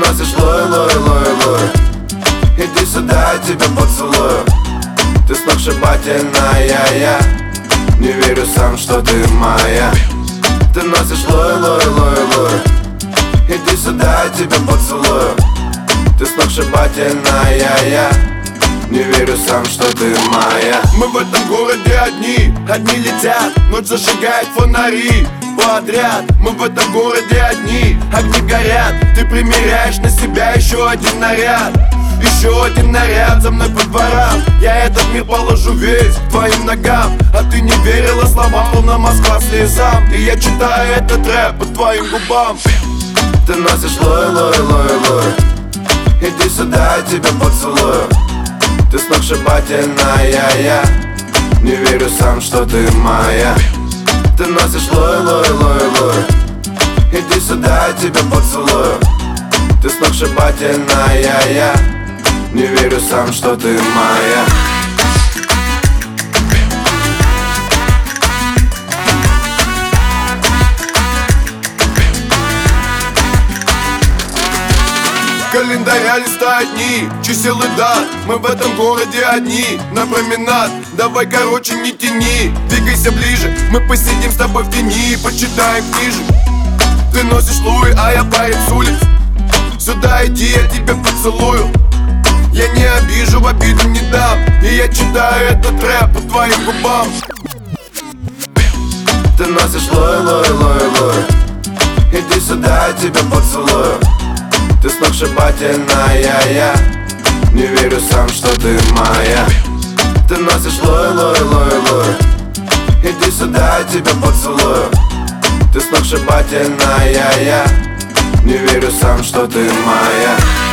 носишь лой, лой, лой, лой. Иди сюда, я тебя поцелую. Ты сногсшибательная я Не верю сам, что ты моя. Ты носишь лой, лой, лой, лой. Иди сюда, я тебя поцелую. Ты сногсшибательная я не верю сам, что ты моя. Мы в этом городе одни одни летят Ночь зажигает фонари. Подряд Мы в этом городе одни, огни горят. Ты примеряешь на себя еще один наряд. Еще один наряд за мной по дворам. Я этот мир положу весь твоим ногам. А ты не верила словам, полна Москва слезам. И я читаю этот рэп по твоим губам. Ты носишь лой, лой, лой, лой. Иди сюда, я тебя поцелую. Ты сногсшибательная я Не верю сам, что ты моя. Ты носишь лой, лой, лой, лой. Иди сюда, я тебя поцелую. Ты сногсшибательная я Не верю сам, что ты моя Календаря листают дни, чисел и дат. Мы в этом городе одни, на променад Давай короче не тяни, двигайся ближе Мы посидим с тобой в тени, почитаем книжек. Ты носишь луи, а я парень с улиц. Сюда иди, я тебя поцелую. Я не обижу, в обиду не дам. И я читаю этот рэп по твоим губам. Ты носишь лой, лой, лой, лой Иди сюда, я тебя сногсшибательная я. Не верю сам, что ты моя. Ты носишь лой, лой, лой, лой. Иди сюда, я тебя поцелую. Ты сногсшибательная я. Не верю сам, что ты моя